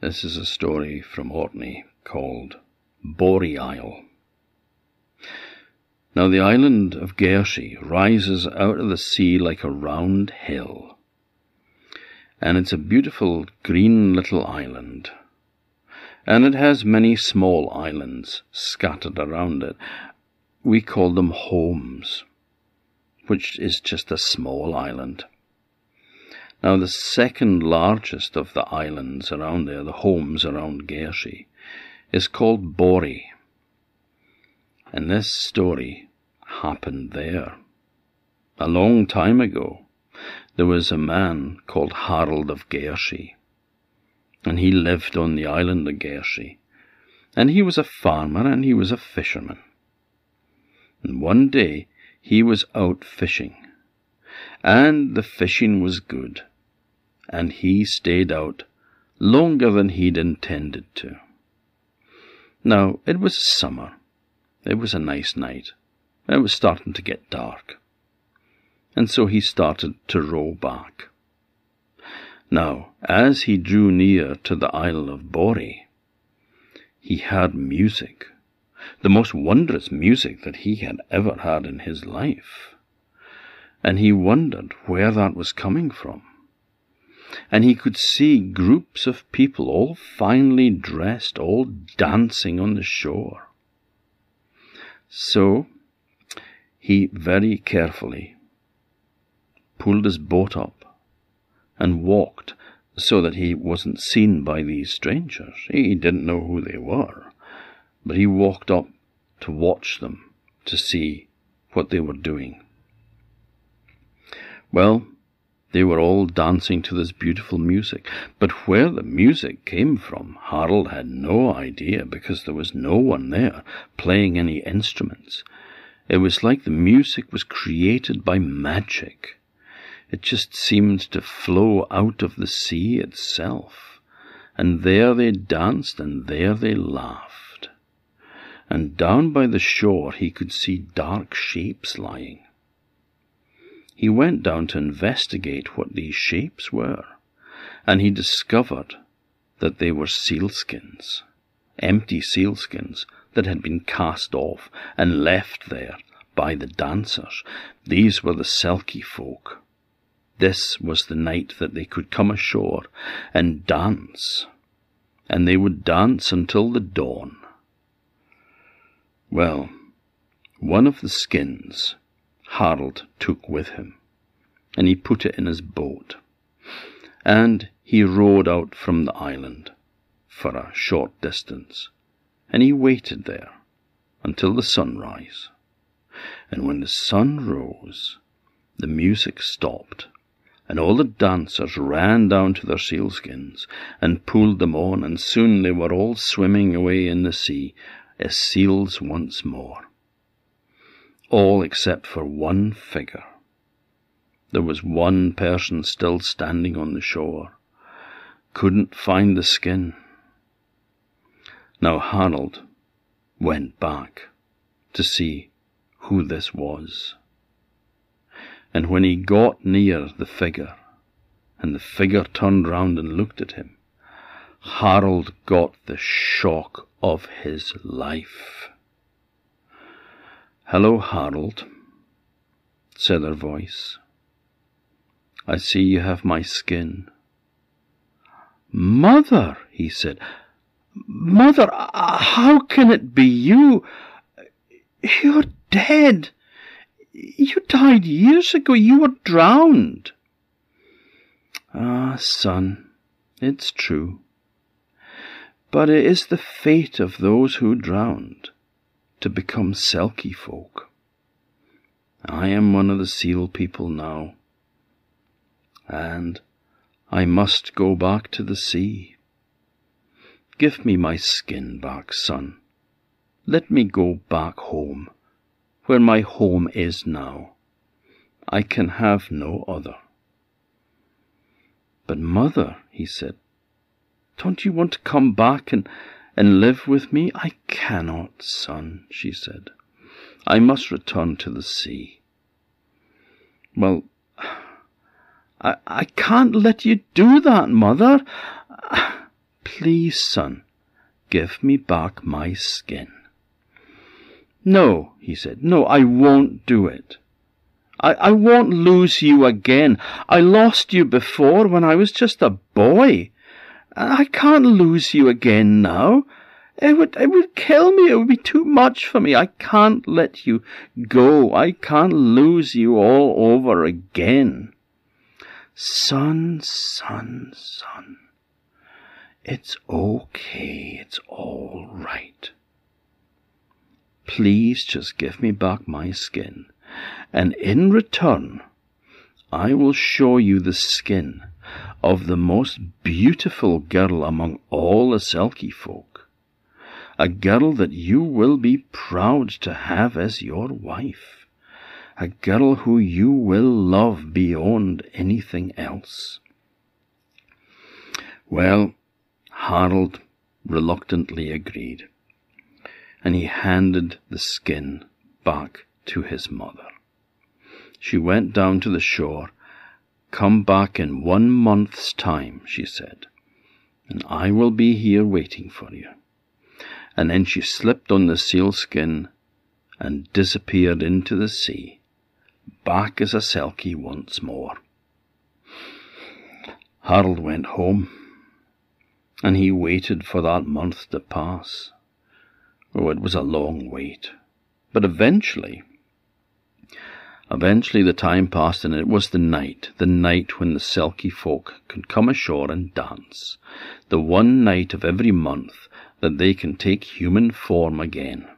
This is a story from Orkney called Boray Isle. Now, the island of Gairsay rises out of the sea like a round hill, and it's a beautiful green little island. And it has many small islands scattered around it. We call them holms, which is just a small island. Now, the second largest of the islands around there, the holms around Gairsay, is called Boray. And this story happened there. A long time ago, there was a man called Harold of Gairsay, and he lived on the island of Gairsay, and he was a farmer and he was a fisherman. And one day he was out fishing, and the fishing was good and he stayed out longer than he'd intended to. Now, it was summer. It was a nice night. It was starting to get dark. And so he started to row back. Now, as he drew near to the Isle of Boray, he heard music, the most wondrous music that he had ever heard in his life. And he wondered where that was coming from and he could see groups of people, all finely dressed, all dancing on the shore. So he very carefully pulled his boat up and walked so that he wasn't seen by these strangers. He didn't know who they were, but he walked up to watch them to see what they were doing. Well, they were all dancing to this beautiful music, but where the music came from, Harold had no idea because there was no one there playing any instruments. It was like the music was created by magic. It just seemed to flow out of the sea itself. And there they danced and there they laughed. And down by the shore he could see dark shapes lying. He went down to investigate what these shapes were, and he discovered that they were sealskins, empty sealskins that had been cast off and left there by the dancers. These were the Selkie folk. This was the night that they could come ashore and dance, and they would dance until the dawn. Well, one of the skins Harold took with him, and he put it in his boat. And he rowed out from the island for a short distance, and he waited there until the sunrise. And when the sun rose, the music stopped, and all the dancers ran down to their sealskins and pulled them on, and soon they were all swimming away in the sea as seals once more all except for one figure. There was one person still standing on the shore. Couldn't find the skin. Now Harold went back to see who this was. And when he got near the figure, and the figure turned round and looked at him, Harold got the shock of his life. Hello, Harold, said her voice. I see you have my skin. Mother, he said, Mother, how can it be you? You're dead. You died years ago. You were drowned. Ah, son, it's true. But it is the fate of those who drowned to become Selkie folk. I am one of the seal people now, and I must go back to the sea. Give me my skin back, son. Let me go back home, where my home is now. I can have no other. But, mother, he said, don't you want to come back and and live with me? I cannot, son, she said. I must return to the sea. Well, I, I can't let you do that, mother. Please, son, give me back my skin. No, he said, no, I won't do it. I, I won't lose you again. I lost you before when I was just a boy. I can't lose you again now. It would, it would kill me. It would be too much for me. I can't let you go. I can't lose you all over again. Son, son, son. It's okay. It's all right. Please just give me back my skin, and in return, I will show you the skin of the most beautiful girl among all the Selkie folk, a girl that you will be proud to have as your wife, a girl who you will love beyond anything else. Well, Harold reluctantly agreed and he handed the skin back to his mother. She went down to the shore. Come back in one month's time, she said, and I will be here waiting for you. And then she slipped on the sealskin and disappeared into the sea, back as a selkie once more. Harold went home, and he waited for that month to pass. Oh, it was a long wait. But eventually, eventually the time passed and it was the night, the night when the Selkie folk can come ashore and dance. The one night of every month that they can take human form again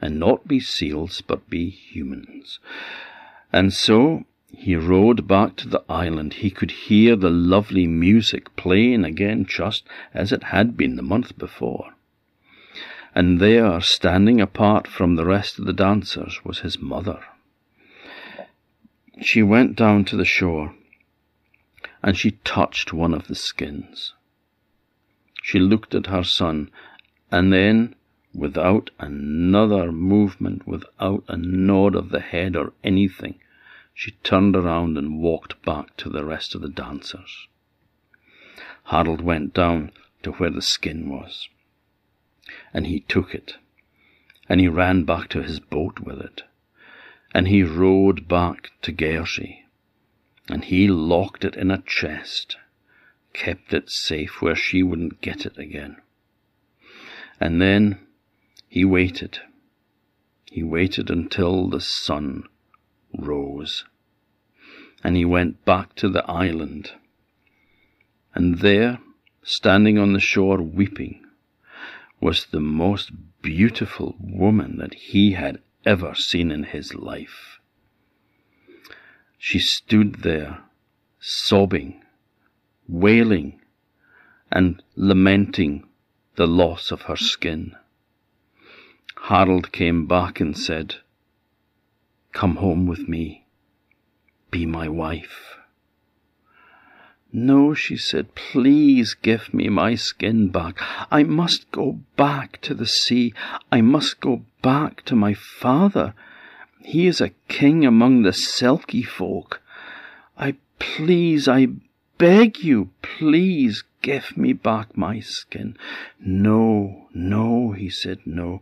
and not be seals but be humans. And so he rowed back to the island. He could hear the lovely music playing again just as it had been the month before and there, standing apart from the rest of the dancers, was his mother. She went down to the shore, and she touched one of the skins. She looked at her son, and then, without another movement, without a nod of the head or anything, she turned around and walked back to the rest of the dancers. Harold went down to where the skin was and he took it, and he ran back to his boat with it, and he rowed back to Gairsay, and he locked it in a chest, kept it safe where she wouldn't get it again. And then he waited. He waited until the sun rose, and he went back to the island. And there, standing on the shore weeping, was the most beautiful woman that he had ever seen in his life. She stood there, sobbing, wailing, and lamenting the loss of her skin. Harold came back and said, Come home with me. Be my wife. No, she said, please give me my skin back. I must go back to the sea. I must go back to my father. He is a king among the Selkie folk. I please, I beg you, please give me back my skin. No, no, he said, no.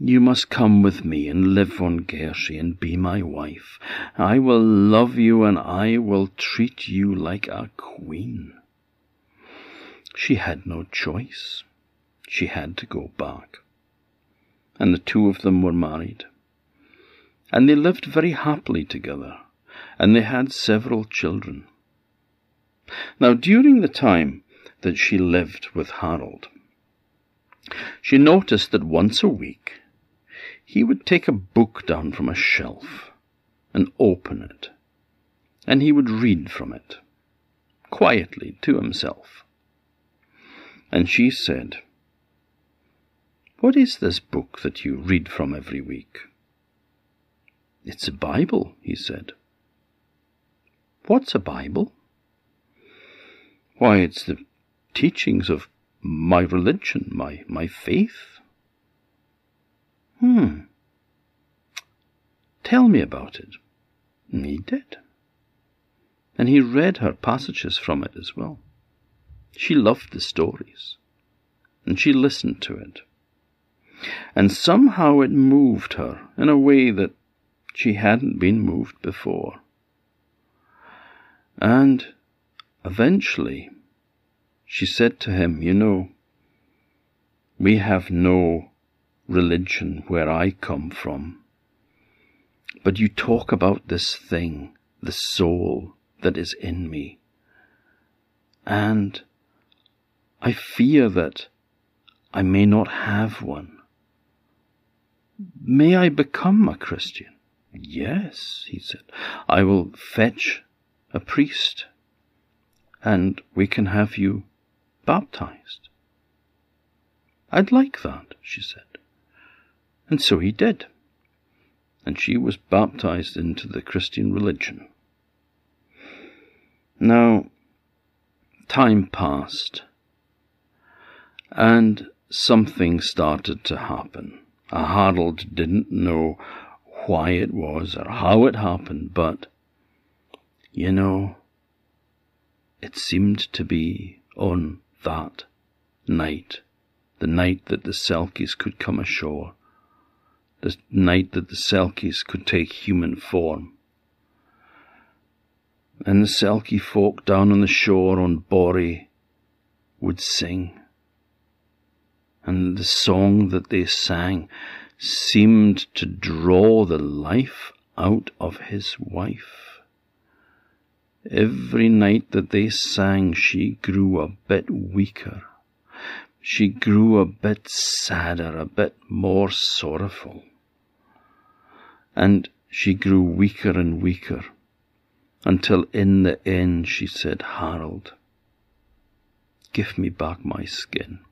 You must come with me and live on Gairsay and be my wife. I will love you and I will treat you like a queen. She had no choice. She had to go back. And the two of them were married. And they lived very happily together, and they had several children. Now, during the time that she lived with Harold, she noticed that once a week he would take a book down from a shelf and open it, and he would read from it, quietly to himself. And she said, What is this book that you read from every week? It's a Bible, he said. What's a Bible? Why, it's the teachings of my religion, my, my faith. Hmm. Tell me about it. He did. And he read her passages from it as well. She loved the stories. and she listened to it. And somehow it moved her in a way that she hadn't been moved before. And eventually, she said to him, You know, we have no religion where I come from. But you talk about this thing, the soul that is in me. And I fear that I may not have one. May I become a Christian? Yes, he said. I will fetch a priest and we can have you baptized. I'd like that, she said. And so he did. And she was baptized into the Christian religion. Now, time passed, and something started to happen. Harold didn't know why it was or how it happened, but, you know, it seemed to be on that night, the night that the Selkies could come ashore, the night that the Selkies could take human form. And the Selkie folk down on the shore on Boray would sing. And the song that they sang seemed to draw the life out of his wife. Every night that they sang, she grew a bit weaker. She grew a bit sadder, a bit more sorrowful. And she grew weaker and weaker until in the end she said, Harold, give me back my skin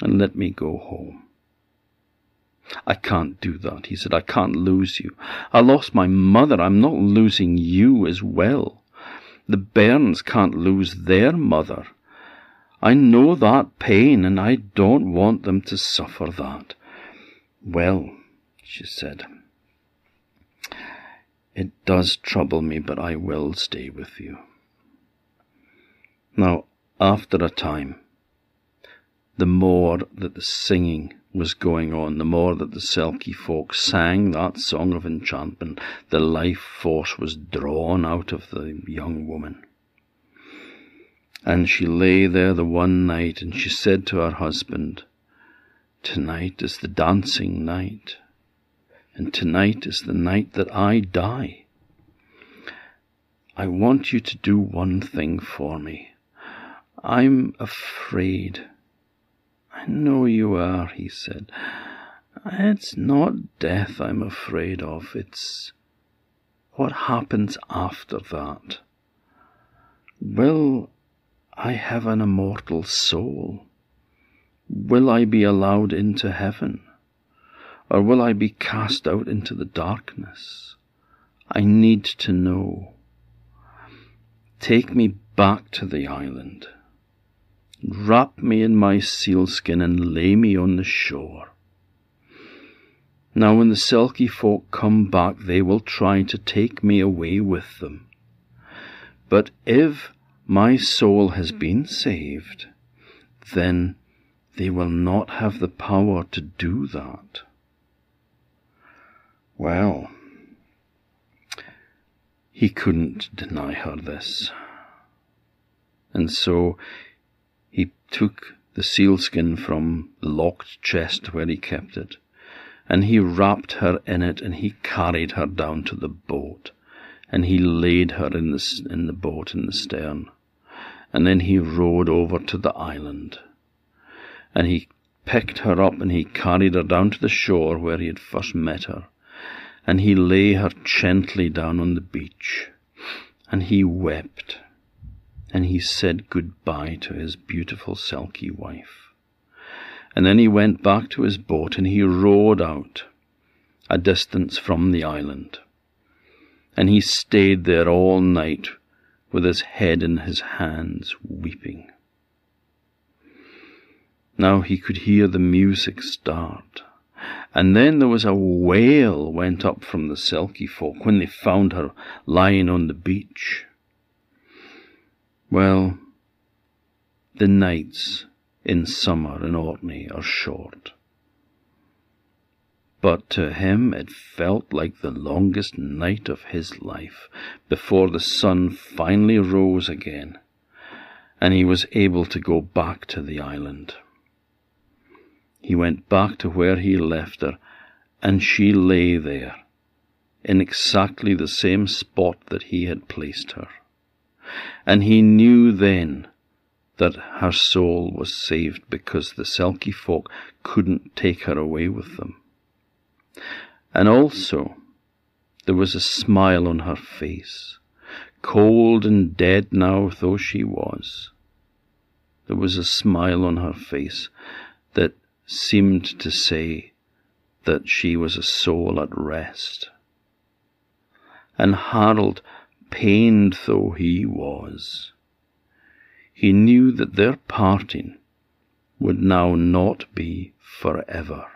and let me go home. I can't do that, he said. I can't lose you. I lost my mother. I'm not losing you as well. The Bairns can't lose their mother. I know that pain, and I don't want them to suffer that. Well, she said, it does trouble me, but I will stay with you. Now, after a time, the more that the singing was going on, the more that the Selkie folk sang that song of enchantment, the life force was drawn out of the young woman. And she lay there the one night, and she said to her husband, Tonight is the dancing night, and tonight is the night that I die. I want you to do one thing for me. I'm afraid I know you are, he said. It's not death I'm afraid of, it's what happens after that. Will I have an immortal soul? Will I be allowed into heaven? Or will I be cast out into the darkness? I need to know. Take me back to the island. Wrap me in my sealskin and lay me on the shore. Now, when the Selkie folk come back, they will try to take me away with them. But if my soul has hmm. been saved, then they will not have the power to do that. Well, he couldn't deny her this. And so he took the sealskin from the locked chest where he kept it, and he wrapped her in it, and he carried her down to the boat, and he laid her in the, in the boat in the stern, and then he rowed over to the island, and he picked her up and he carried her down to the shore where he had first met her, and he lay her gently down on the beach, and he wept and he said goodbye to his beautiful Selkie wife. And then he went back to his boat and he rowed out a distance from the island. And he stayed there all night with his head in his hands, weeping. Now he could hear the music start. And then there was a wail went up from the Selkie folk when they found her lying on the beach. Well, the nights in summer in Orkney are short. But to him it felt like the longest night of his life before the sun finally rose again and he was able to go back to the island. He went back to where he left her, and she lay there, in exactly the same spot that he had placed her. And he knew then that her soul was saved because the Selkie folk couldn't take her away with them. And also, there was a smile on her face, cold and dead now though she was. There was a smile on her face that seemed to say that she was a soul at rest. And Harold, pained though he was, he knew that their parting would now not be forever.